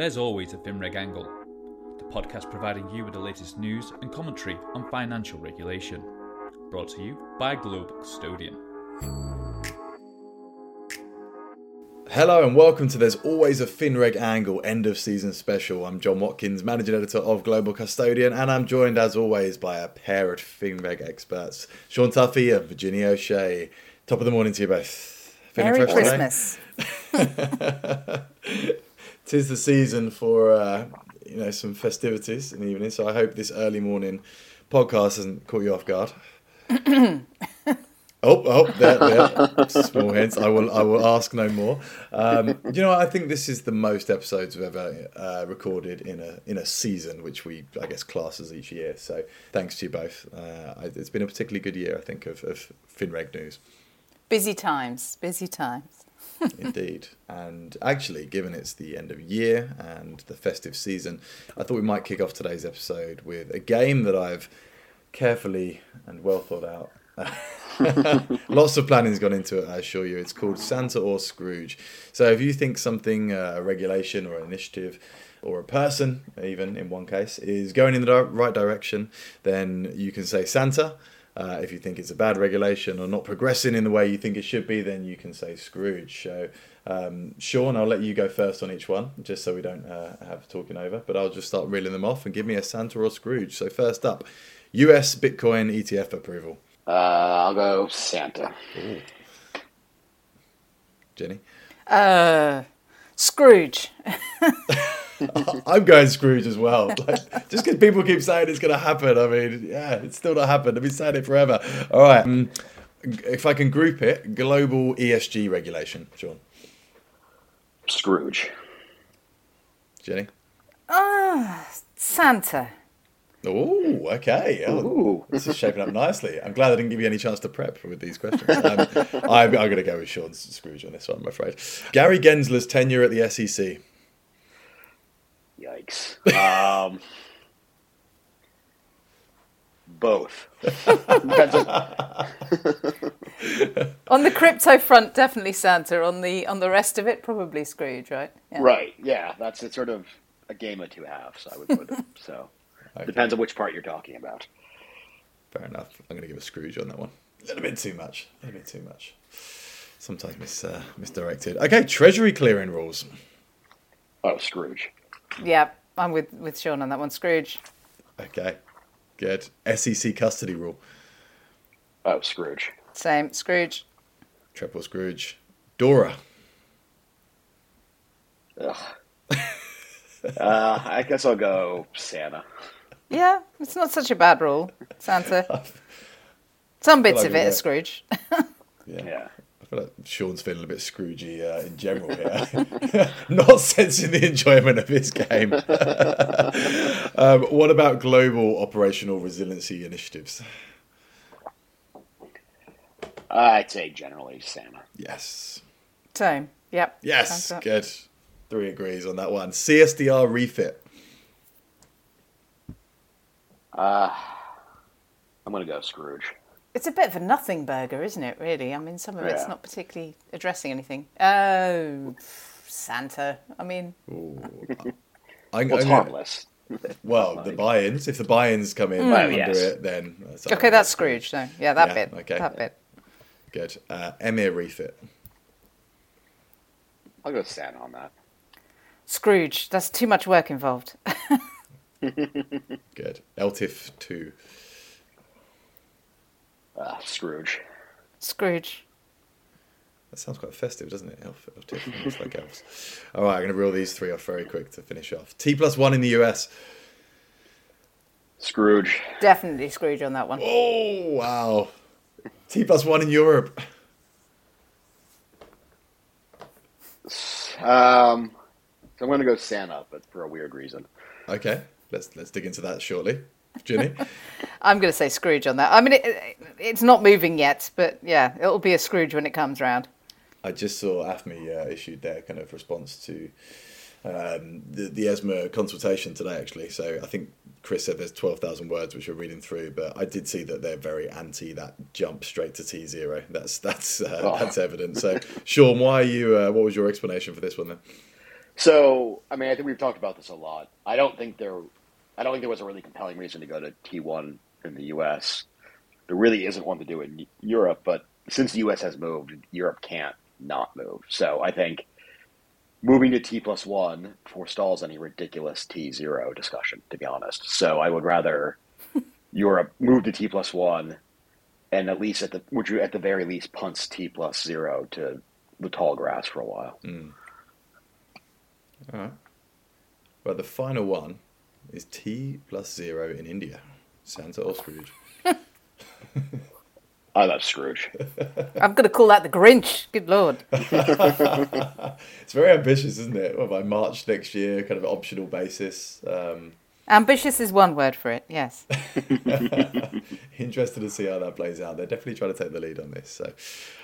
There's always a FinReg angle, the podcast providing you with the latest news and commentary on financial regulation. Brought to you by Global Custodian. Hello and welcome to There's Always a FinReg Angle end of season special. I'm John Watkins, managing editor of Global Custodian, and I'm joined as always by a pair of FinReg experts, Sean Tuffy and Virginia O'Shea. Top of the morning to you both. Feeling Merry Christmas. Tis the season for uh, you know some festivities in the evening, so I hope this early morning podcast hasn't caught you off guard. Oh, oh, there, there. Small hints. I will, I will ask no more. Um, you know, I think this is the most episodes we've ever uh, recorded in a in a season, which we, I guess, classes each year. So, thanks to you both. Uh, it's been a particularly good year, I think, of, of FinReg news. Busy times, busy times. Indeed. And actually, given it's the end of year and the festive season, I thought we might kick off today's episode with a game that I've carefully and well thought out. Lots of planning's gone into it, I assure you. It's called Santa or Scrooge. So if you think something, uh, a regulation or an initiative, or a person, even in one case, is going in the right direction, then you can say Santa. Uh, if you think it's a bad regulation or not progressing in the way you think it should be, then you can say Scrooge. So, um, Sean, I'll let you go first on each one, just so we don't uh, have talking over. But I'll just start reeling them off and give me a Santa or Scrooge. So, first up, US Bitcoin ETF approval. Uh, I'll go Santa. Ooh. Jenny? Uh, Scrooge. I'm going Scrooge as well. Like, just because people keep saying it's going to happen, I mean, yeah, it's still not happened. I've been saying it forever. All right. Um, if I can group it, global ESG regulation, Sean. Scrooge. Jenny? Ah, uh, Santa. Oh, okay. Oh, this is shaping up nicely. I'm glad I didn't give you any chance to prep with these questions. Um, I'm, I'm going to go with Sean Scrooge on this one, I'm afraid. Gary Gensler's tenure at the SEC. Yikes. Um, both. on the crypto front, definitely Santa. On the on the rest of it, probably Scrooge, right? Yeah. Right. Yeah, that's it's sort of a game of two halves. I would put it. So okay. depends on which part you're talking about. Fair enough. I'm going to give a Scrooge on that one. A little bit too much. A little bit too much. Sometimes mis uh, misdirected. Okay, Treasury clearing rules. Oh, Scrooge. Yeah, I'm with, with Sean on that one. Scrooge. Okay, good. SEC custody rule. Oh, Scrooge. Same. Scrooge. Triple Scrooge. DORA. Ugh. uh, I guess I'll go Santa. Yeah, it's not such a bad rule, Santa. Some bits like of it are Scrooge. yeah. yeah feel like Sean's feeling a bit Scroogey uh, in general here, not sensing the enjoyment of his game. um, what about global operational resiliency initiatives? I'd say generally Santa. Yes. Same. Yep. Yes. Good. Three agrees on that one. CSDR refit. Uh, I'm going to go Scrooge. It's a bit of a nothing burger, isn't it, really? I mean, some of yeah. it's not particularly addressing anything. Oh, Santa. I mean. I, well, it's harmless. Well, the buy-ins. If the buy-ins come in mm. under yes. it, then that's okay. That's Scrooge. No, yeah, that yeah, bit. Okay, that bit. Good. Uh, EMIR refit. I'll go Santa on that. Scrooge. That's too much work involved. Good. ELTIF two. Uh, Scrooge. Scrooge. That sounds quite festive, doesn't it? Elf, elf like elves. All right, I'm going to reel these three off very quick to finish off. T plus one in the US. Scrooge. Definitely Scrooge on that one. Oh wow. T plus one in Europe. Um, so I'm going to go Santa, but for a weird reason. Okay, let's let's dig into that shortly. Ginny? I'm going to say Scrooge on that. I mean, it, it's not moving yet, but yeah, it'll be a Scrooge when it comes round. I just saw AFME uh, issued their kind of response to um, the, the ESMA consultation today, actually. So I think Chris said there's 12,000 words which we're reading through, but I did see that they're very anti that jump straight to T0. That's that's uh, oh. that's evident. So, Sean, why are you? Uh, what was your explanation for this one then? So, I mean, I think we've talked about this a lot. I don't think there, I don't think there was a really compelling reason to go to T1 in the U.S. There really isn't one to do in Europe, but since the U.S. has moved, Europe can't not move. So I think moving to T plus one forestalls any ridiculous T zero discussion, to be honest. So I would rather Europe move to T plus one and at least at the would you at the very least punts T plus zero to the tall grass for a while. Mm. All right. Well, the final one is T plus zero in India. Santa or Scrooge? I love Scrooge. I'm going to call that the Grinch. Good lord. it's very ambitious, isn't it? Well, by March next year, kind of optional basis. Um, Ambitious is one word for it, yes. Interested to see how that plays out. They're definitely trying to take the lead on this. So,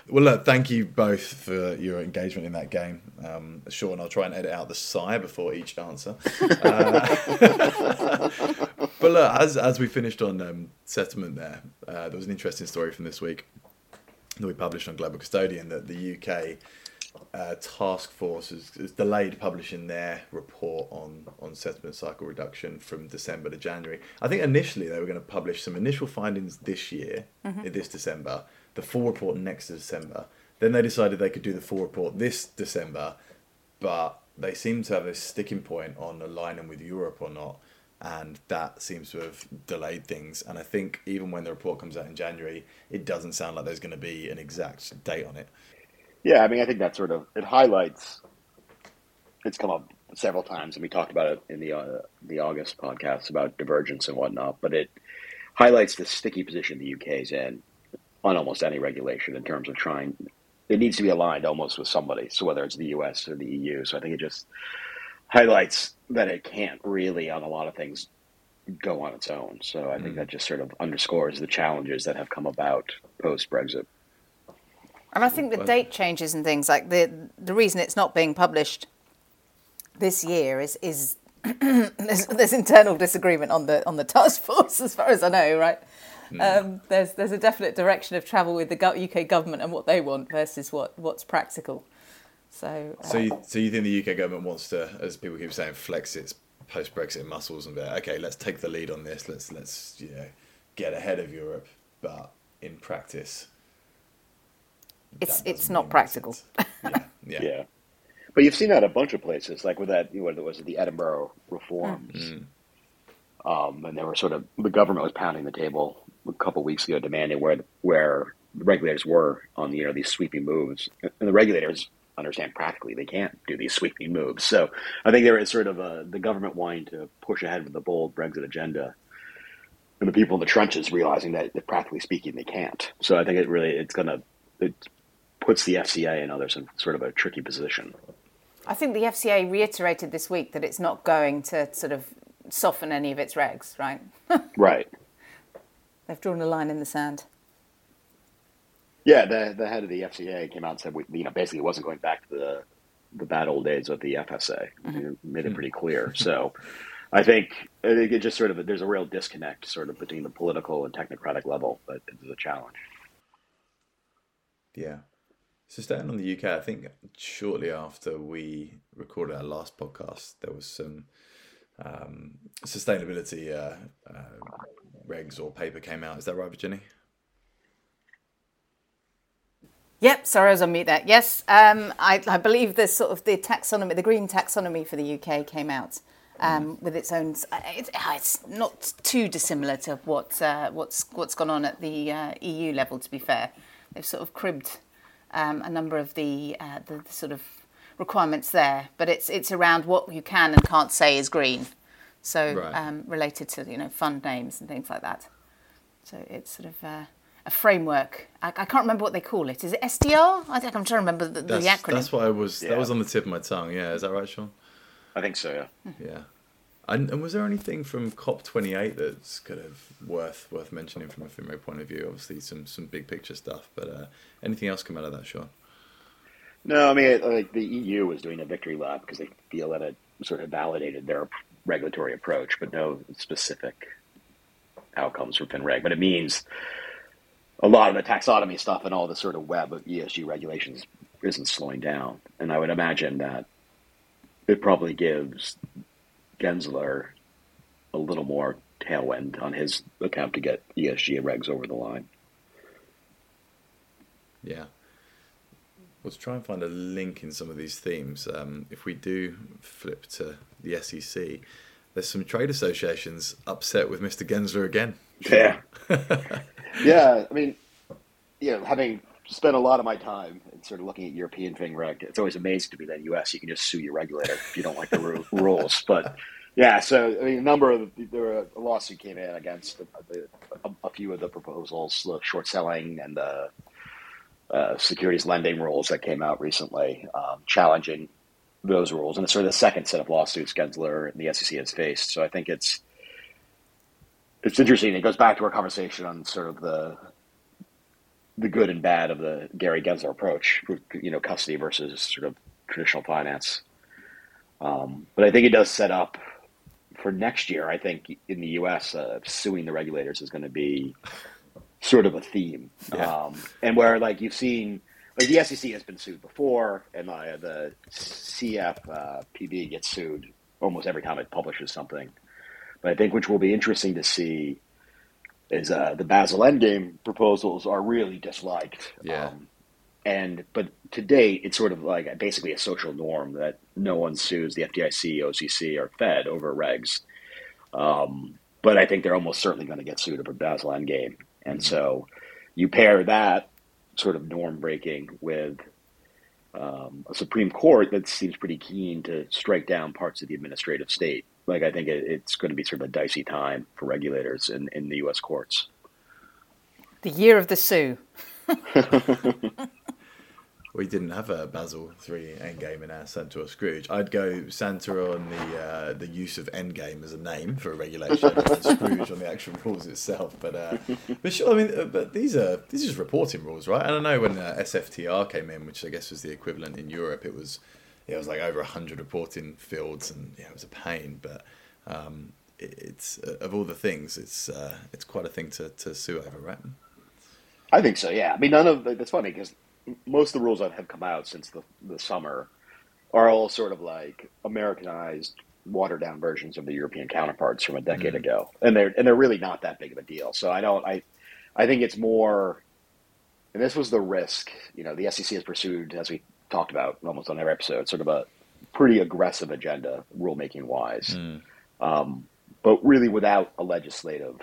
well, look, thank you both for your engagement in that game. Um, Sean, I'll try and edit out the sigh before each answer. Uh, but look, as as we finished on um, settlement, there, uh, there was an interesting story from this week that we published on Global Custodian that the UK uh, task force has, has, delayed publishing their report on, on settlement cycle reduction from December to January. I think initially they were going to publish some initial findings this year, mm-hmm. this December, the full report next December. Then they decided they could do the full report this December, but they seem to have a sticking point on aligning with Europe or not. And that seems to have delayed things. And I think even when the report comes out in January, it doesn't sound like there's going to be an exact date on it. Yeah, I mean, I think that sort of it highlights. It's come up several times, and we talked about it in the uh, the August podcast about divergence and whatnot. But it highlights the sticky position the UK is in on almost any regulation in terms of trying. It needs to be aligned almost with somebody, so whether it's the US or the EU. So I think it just highlights that it can't really, on a lot of things, go on its own. So I think mm. that just sort of underscores the challenges that have come about post Brexit. And I think the date changes and things like the the reason it's not being published this year is is there's, there's, internal disagreement on the on the task force as far as I know, right? Mm. Um, there's there's a definite direction of travel with the UK government and what they want versus what what's practical. So, uh, so you, so you think the UK government wants to, as people keep saying, flex its post Brexit muscles and be like, okay, let's take the lead on this. Let's let's you know get ahead of Europe, but in practice, it's it's not practical. yeah, yeah. yeah. But you've seen that a bunch of places, like with that, what it was it, the Edinburgh reforms. Mm. Um, and they were sort of the government was pounding the table a couple of weeks ago, demanding where where the regulators were on you know these sweeping moves, and the regulators understand practically they can't do these sweeping moves. So I think there is sort of a, the government wanting to push ahead with the bold Brexit agenda, and the people in the trenches realizing that, that practically speaking they can't. So I think it really it's going to it puts the FCA and others in sort of a tricky position. I think the FCA reiterated this week that it's not going to sort of soften any of its regs, right? right. They've drawn a line in the sand. Yeah, the the head of the FCA came out and said, we, you know, basically it wasn't going back to the the bad old days of the FSA. Mm-hmm. made it pretty clear. So, I think I think it just sort of there's a real disconnect sort of between the political and technocratic level, but it's a challenge. Yeah. So staying on the UK, I think shortly after we recorded our last podcast, there was some um, sustainability uh, uh, regs or paper came out. Is that right, Virginia? Yep, sorry, I was on mute there. Yes, um, I, I, believe the sort of the taxonomy, the green taxonomy for the UK came out um, mm. with its own. It's, it's, not too dissimilar to what uh, what's what's gone on at the uh, EU level. To be fair, they've sort of cribbed um, a number of the, uh, the, the sort of requirements there, but it's it's around what you can and can't say is green, so right. um, related to you know fund names and things like that. So it's sort of uh, a framework. I, I, can't remember what they call it. Is it SDR? I think I'm trying to remember the, the acronym. That's what I was. Yeah. That was on the tip of my tongue. Yeah, is that right, Sean? I think so. Yeah. Yeah. And, and was there anything from COP28 that's kind of worth worth mentioning from a FinReg point of view? Obviously, some some big picture stuff, but uh, anything else come out of that, Sean? No, I mean, like the EU was doing a victory lap because they feel that it sort of validated their regulatory approach, but no specific outcomes from FinReg. But it means a lot of the taxonomy stuff and all the sort of web of ESG regulations isn't slowing down. And I would imagine that it probably gives Gensler a little more tailwind on his attempt to get ESG and regs over the line. Yeah. Let's try and find a link in some of these themes. Um, if we do flip to the SEC, there's some trade associations upset with Mr. Gensler again. Yeah. yeah, I mean, you know, having spent a lot of my time in sort of looking at European FinReg, it's always amazing to me that in the US you can just sue your regulator if you don't like the ru- rules. But yeah, so I mean, a number of there were a lawsuit came in against a, a, a few of the proposals, the short selling and the uh, securities lending rules that came out recently, um, challenging those rules, and it's sort of the second set of lawsuits Gensler and the SEC has faced. So I think it's it's interesting. It goes back to our conversation on sort of the the good and bad of the Gary Gensler approach, you know, custody versus sort of traditional finance. Um, but I think it does set up for next year. I think in the U.S., uh, suing the regulators is going to be sort of a theme. Yeah. Um, and where like you've seen, like the SEC has been sued before, and uh, the CFPB uh, gets sued almost every time it publishes something. But I think which will be interesting to see is uh, the Basel Endgame proposals are really disliked. Yeah. Um, and but today it's sort of like basically a social norm that no one sues the FDIC, OCC, or Fed over regs. Um, but I think they're almost certainly going to get sued over Basel Endgame. And mm-hmm. so you pair that sort of norm breaking with um, a Supreme Court that seems pretty keen to strike down parts of the administrative state like I think it, it's going to be sort of a dicey time for regulators in, in the U.S. courts. The year of the Sue. we didn't have a Basel three endgame in our Santa or Scrooge. I'd go Santa on the uh, the use of endgame as a name for a regulation, and Scrooge on the actual rules itself. But uh, but sure, I mean, uh, but these are these are just reporting rules, right? And I know when uh, SFTR came in, which I guess was the equivalent in Europe, it was yeah, it was like over hundred reporting fields, and yeah, it was a pain. But um, it, it's uh, of all the things, it's uh, it's quite a thing to, to sue over, right? I think so. Yeah, I mean, none of that's funny because most of the rules that have come out since the the summer are all sort of like Americanized, watered down versions of the European counterparts from a decade mm. ago, and they're and they're really not that big of a deal. So I don't I I think it's more. And this was the risk, you know, the SEC has pursued, as we talked about almost on every episode, sort of a pretty aggressive agenda, rulemaking wise, mm. um, but really without a legislative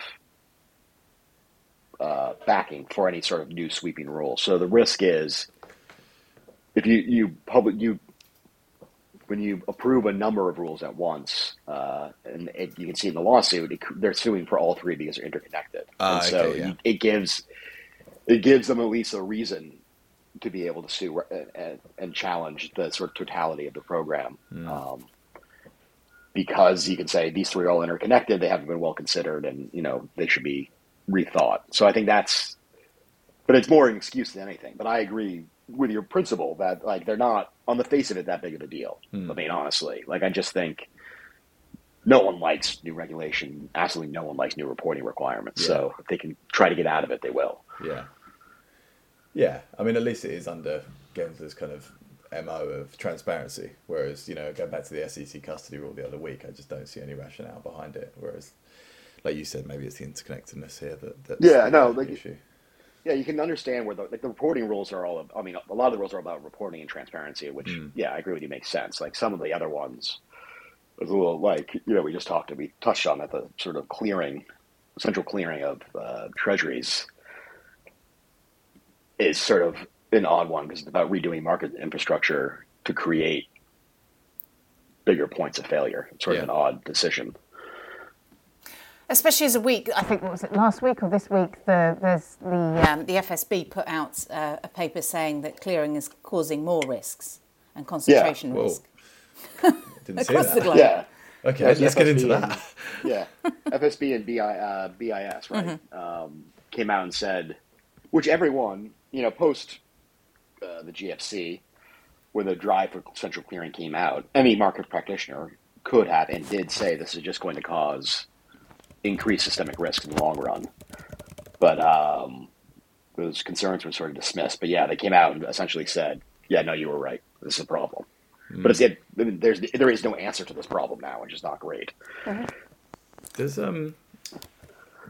uh, backing for any sort of new sweeping rule. So the risk is if you you public you when you approve a number of rules at once, uh, and it, you can see in the lawsuit, it, they're suing for all three because they're interconnected. Uh, and so okay, yeah. it, it gives it gives them at least a reason to be able to sue and, and challenge the sort of totality of the program. Mm. Um, because you can say these three are all interconnected, they haven't been well considered, and you know they should be rethought. So I think that's, but it's more an excuse than anything. But I agree with your principle that like they're not on the face of it that big of a deal. Mm. I mean, honestly, like I just think no one likes new regulation. Absolutely, no one likes new reporting requirements. Yeah. So if they can try to get out of it, they will. Yeah. Yeah, I mean, at least it is under Gensler's kind of mo of transparency. Whereas, you know, going back to the SEC custody rule the other week, I just don't see any rationale behind it. Whereas, like you said, maybe it's the interconnectedness here that that's yeah, no, like, issue. Yeah, you can understand where the like the reporting rules are all. I mean, a lot of the rules are about reporting and transparency, which mm. yeah, I agree with you makes sense. Like some of the other ones, was a little like you know we just talked we touched on that the sort of clearing, central clearing of uh, treasuries is sort of an odd one because it's about redoing market infrastructure to create bigger points of failure. It's sort yeah. of an odd decision. Especially as a week, I think, what was it, last week or this week, the, there's the, um, the FSB put out uh, a paper saying that clearing is causing more risks and concentration yeah. risk. Didn't see that. the globe. Yeah. Okay, let's FSB get into that. And, yeah. FSB and BI, uh, BIS, right, mm-hmm. um, came out and said, which everyone you know, post uh, the GFC, where the drive for central clearing came out, any market practitioner could have and did say this is just going to cause increased systemic risk in the long run. But um, those concerns were sort of dismissed. But yeah, they came out and essentially said, yeah, no, you were right. This is a problem. But it's it, there's there is no answer to this problem now, which is not great. Does um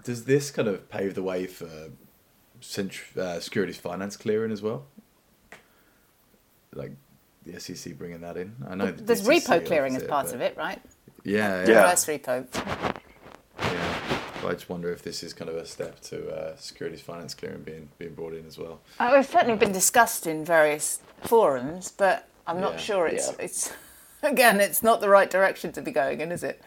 does this kind of pave the way for cent- uh, securities finance clearing as well? Like the SEC bringing that in. I know the There's DCC repo clearing as part but- of it, right? Yeah, yeah, Yeah. Reverse repo. yeah. But I just wonder if this is kind of a step to uh, securities finance clearing being being brought in as well. Oh, it's certainly been discussed in various forums, but I'm not Yeah. sure it's Yeah. it's again it's not the right direction to be going in, is it?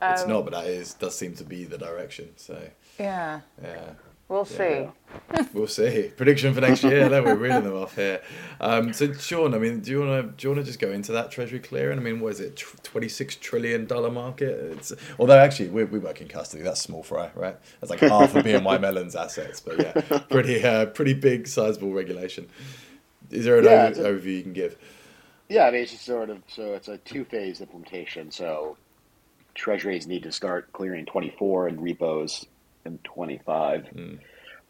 it's Um, not, but that is does seem to be the direction. So Yeah, yeah. We'll see. Yeah. We'll see. Prediction for next year. no, we're reading them off here. Um, so, Sean, I mean, do you want to do you want to just go into that Treasury clearing? I mean, what is it? Twenty six trillion dollar market. It's although actually we we work in custody. That's small fry, right? That's like half of BNY Mellon's assets. But yeah, pretty uh, pretty big, sizable regulation. Is there an Yeah, over, a- overview you can give? Yeah, I mean it's just sort of so it's a two phase implementation. So treasuries need to start clearing 24 and repos in 25.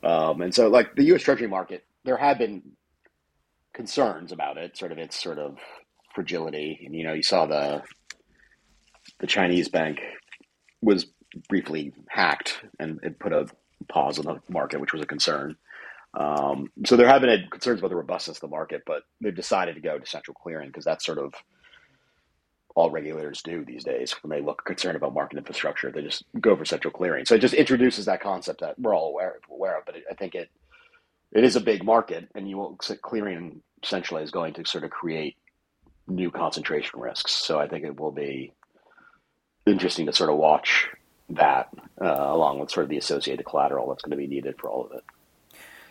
Um, and so like the U.S. Treasury market, there have been concerns about it, sort of its sort of fragility. And you know, you saw the the Chinese bank was briefly hacked and it put a pause on the market, which was a concern. Um, so there have been concerns about the robustness of the market, but they've decided to go to central clearing because that's sort of all regulators do these days when they look concerned about market infrastructure. They just go for central clearing. So it just introduces that concept that we're all aware aware of. But it, I think it it is a big market, and you will clearing centrally is going to sort of create new concentration risks. So I think it will be interesting to sort of watch that uh, along with sort of the associated collateral that's going to be needed for all of it.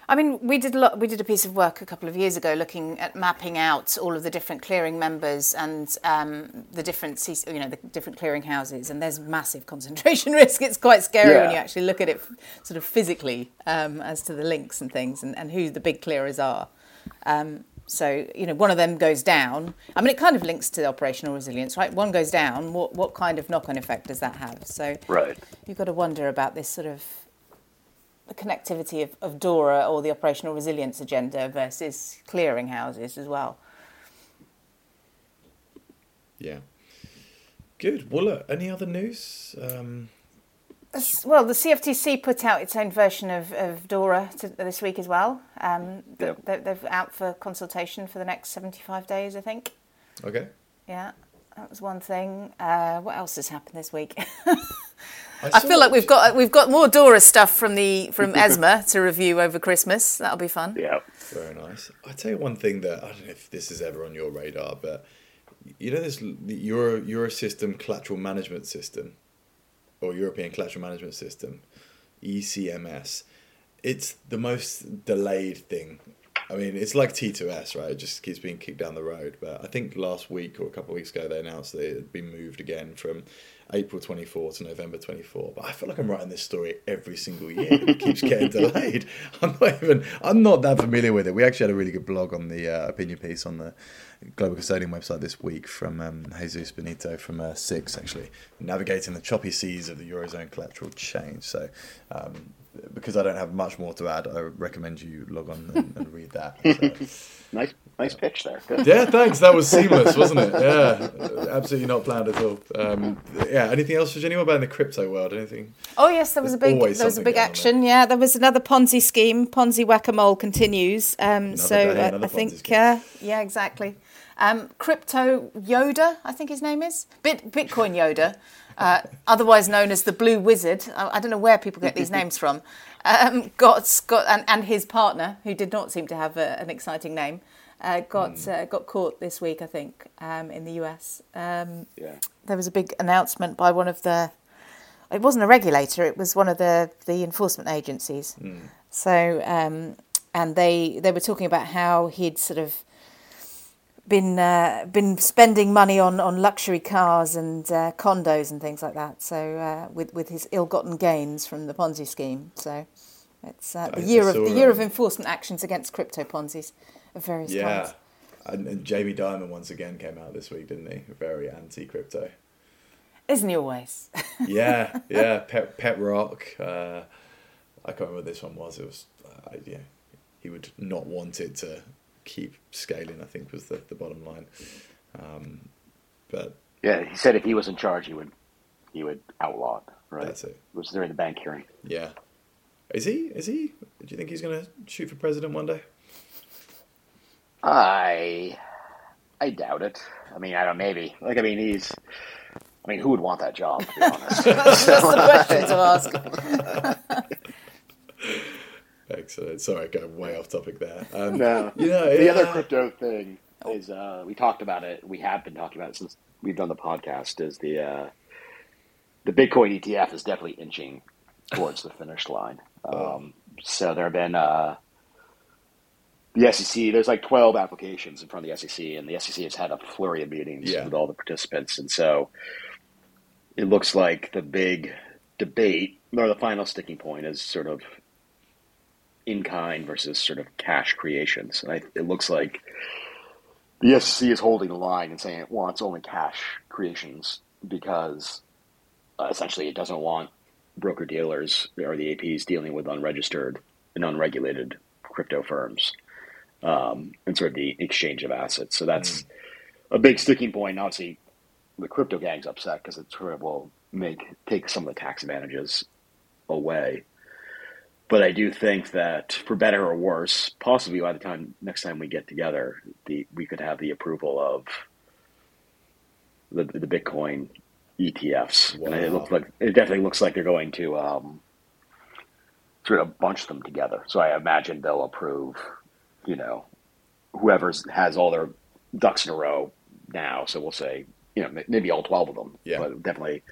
I mean, we did a lot, we did a piece of work a couple of years ago looking at mapping out all of the different clearing members and um, the different, you know, the different clearing houses. And there's massive concentration risk. It's quite scary when you actually look at it sort of physically um, as to the links and things and, and who the big clearers are. Um, so, you know, one of them goes down. I mean, it kind of links to operational resilience, right? One goes down. What, what kind of knock on effect does that have? So, Right. you've got to wonder about this sort of the connectivity of, of DORA or the operational resilience agenda versus clearing houses as well. Yeah. Good. Well, look. Any other news? Um, Well, the CFTC put out its own version of, of DORA to, this week as well. Um, Yep. they, they've out for consultation for the next 75 days, I think. okay. Yeah, that was one thing. Uh, what else has happened this week? I saw- feel like we've got we've got more DORA stuff from the from ESMA to review over Christmas. That'll be fun. Yeah. Very nice. I tell you one thing that I don't know if this is ever on your radar, but you know this the Euro Euro system collateral management system, or European collateral management system, ECMS. It's the most delayed thing. I mean, it's like T2S, right? It just keeps being kicked down the road. But I think last week or a couple of weeks ago, they announced that it had been moved again from April 24 to November 24. But I feel like I'm writing this story every single year. It keeps getting delayed. I'm not even, I'm not that familiar with it. We actually had a really good blog on the uh, opinion piece on the Global Custodian website this week from um, Jesus Benito from uh, SIX, actually, navigating the choppy seas of the Eurozone collateral change. So, um, because I don't have much more to add, I recommend you log on and, and read that. So. Nice, nice pitch there. Good. Yeah, thanks. That was seamless, wasn't it? Yeah, absolutely not planned at all. Um, yeah. Anything else, Virginia? What about in the crypto world? Anything? Oh yes, there was a big always there was a big going on action. Yeah, there was another Ponzi scheme. Ponzi whack a mole continues. Um, so day, uh, another I Ponzi think uh, yeah, exactly. Um, crypto Yoda, I think his name is Bit, Bitcoin Yoda, uh, otherwise known as the Blue Wizard. I, I don't know where people get these names from. Um, got got and, and his partner, who did not seem to have a, an exciting name, uh, got Hmm. uh, got caught this week, I think, um, in the US. Um, Yeah. there was a big announcement by one of the it wasn't a regulator it was one of the the enforcement agencies so um and they they were talking about how he'd sort of been uh, been spending money on, on luxury cars and uh, condos and things like that. So uh, with with his ill-gotten gains from the Ponzi scheme. So it's uh, the year of the year of enforcement actions against crypto Ponzi's of various Yeah. kinds. And, and Jamie Dimon once again came out this week, didn't he? Very anti-crypto. Isn't he always? Yeah, yeah. Pet Pet Rock. Uh, I can't remember what this one was. It was, uh, yeah. He would not want it to keep scaling. I think was the, the bottom line. Um, but Yeah, he said if he was in charge, he would he would outlaw it. Right. that's it. It was during the bank hearing. Yeah. Is he? Is he? Do you think he's going to shoot for president one day? I I doubt it. I mean, I don't. Maybe. Like, I mean, he's. I mean, who would want that job? To be honest. That's the question to ask. Excellent. Sorry, going way off topic there. Um, no. You know, the yeah. other crypto thing is uh, we talked about it. We have been talking about it since we've done the podcast. Is the uh, the Bitcoin ETF is definitely inching towards the finish line. Um, so there have been uh, the SEC. There's like 12 applications in front of the SEC, and the SEC has had a flurry of meetings Yeah. with all the participants, and so it looks like the big debate or the final sticking point is sort of in kind versus sort of cash creations. And I, it looks like the SEC is holding the line and saying it wants only cash creations because uh, essentially it doesn't want broker dealers or the APs dealing with unregistered and unregulated crypto firms um, and sort of the exchange of assets. So that's a big sticking point. And obviously, the crypto gang's upset because it sort of will make take some of the tax advantages away. But I do think that, for better or worse, possibly by the time next time we get together, the we could have the approval of the the Bitcoin ETFs, and it looks like it definitely looks like they're going to um, sort of bunch them together. So I imagine they'll approve, you know, whoever's has all their ducks in a row now. So we'll say, you know, maybe all twelve of them, Yeah. but definitely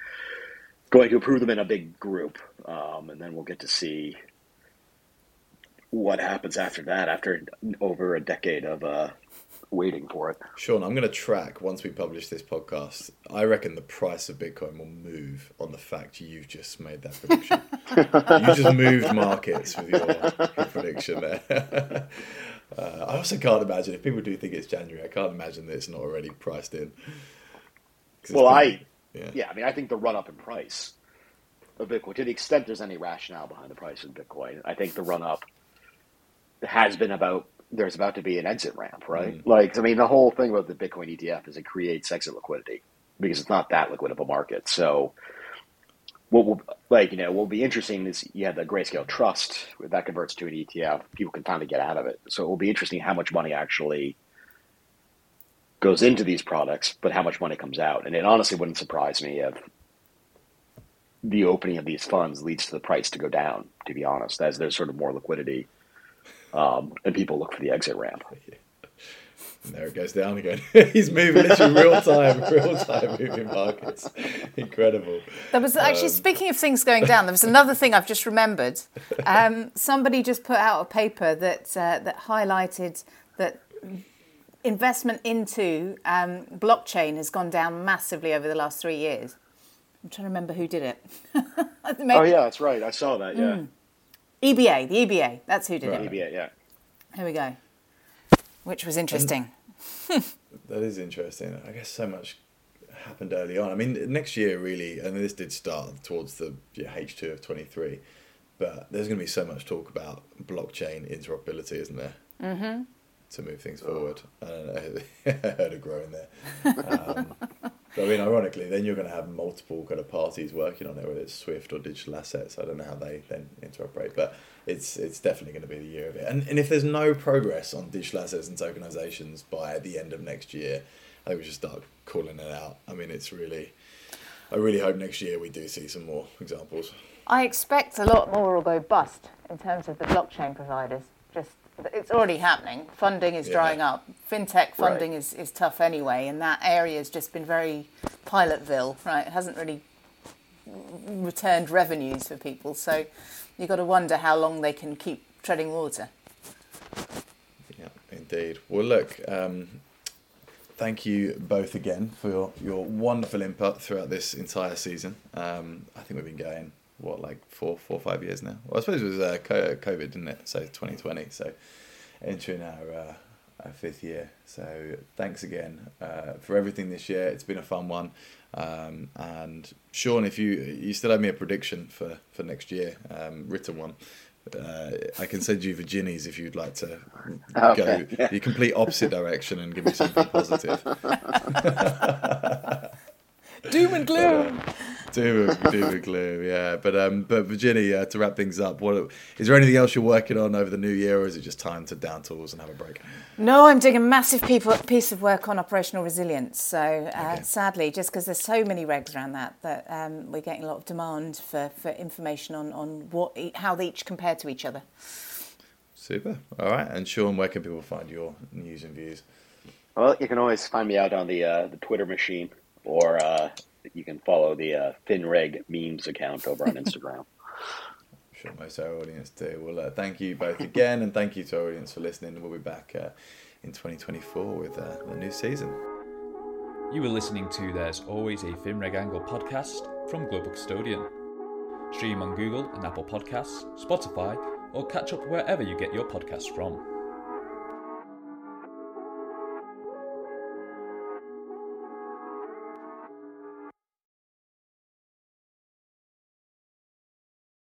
going to approve them in a big group, um, and then we'll get to see what happens after that. After over a decade of uh, waiting for it. Sean, I'm going to track once we publish this podcast. I reckon the price of Bitcoin will move on the fact you've just made that prediction. you just moved markets with your, your prediction there. uh, I also can't imagine if people do think it's January. I can't imagine that it's not already priced in. Well, been- I yeah. yeah, I mean, I think the run up in price of Bitcoin, to the extent there's any rationale behind the price of Bitcoin, I think the run up has been about there's about to be an exit ramp, right? Mm. Like, I mean, the whole thing about the Bitcoin ETF is it creates exit liquidity because it's not that liquid of a market. So, what will like you know what will be interesting is you have the Grayscale Trust that converts to an ETF, people can finally get out of it. So it will be interesting how much money actually goes into these products, but how much money comes out. And it honestly wouldn't surprise me if the opening of these funds leads to the price to go down, to be honest, as there's sort of more liquidity um, and people look for the exit ramp. And there it goes down again. He's moving literally real time, real time moving markets. Incredible. There was actually, Um, speaking of things going down, there was another thing I've just remembered. Um, somebody just put out a paper that uh, that highlighted that investment into um, blockchain has gone down massively over the last three years. I'm trying to remember who did it. Maybe- Oh yeah, that's right. I saw that. Yeah, EBA, the EBA. That's who did Right. it. EBA, yeah. Here we go. Which was interesting. That is interesting. I guess so much happened early on. I mean, next year really, and this did start towards the yeah, H2 of 23, but there's going to be so much talk about blockchain interoperability, isn't there? Mm-hmm. To move things forward. I don't know. I heard a groan there. Um, but I mean, ironically, then you're going to have multiple kind of parties working on it, whether it's Swift or digital assets. I don't know how they then interoperate, but it's it's definitely going to be the year of it. And and if there's no progress on digital assets and tokenizations by the end of next year, I think we should start calling it out. I mean, it's really, I really hope next year we do see some more examples. I expect a lot more will go bust in terms of the blockchain providers. Just it's already happening. Funding is Yeah. drying up. FinTech funding Right. is, is tough anyway, and that area has just been very pilotville, right? It hasn't really returned revenues for people. So you've got to wonder how long they can keep treading water. Yeah, indeed. Well, look, um, thank you both again for your, your wonderful input throughout this entire season. Um, I think we've been going, what, like four, four, five years now? Well, I suppose it was uh, COVID, didn't it? So 2020. So entering our, uh, our fifth year. So thanks again uh, for everything this year. It's been a fun one. Um, and Sean, if you you still have me a prediction for, for next year, um, written one, Uh, I can send you Virginia's if you'd like to Okay. go the complete opposite direction and give me something positive. Doom and gloom. Doom, and- doom and gloom, yeah. But um, but Virginia, uh, to wrap things up, what is there anything else you're working on over the new year, or is it just time to down tools and have a break? No, I'm doing a massive people, piece of work on operational resilience. So uh, Okay. sadly, just because there's so many regs around that, that um, we're getting a lot of demand for, for information on, on what e- how they each compare to each other. Super. All right. And Sean, where can people find your news and views? Well, you can always find me out on the uh, the Twitter machine, or uh, you can follow the uh, FinReg memes account over on Instagram. I'm sure most of our audience do. Well, uh, thank you both again, and thank you to our audience for listening. We'll be back uh, in 2024 with uh, a new season. You were listening to There's Always a FinReg Angle podcast from Global Custodian. Stream on Google and Apple Podcasts, Spotify, or catch up wherever you get your podcasts from.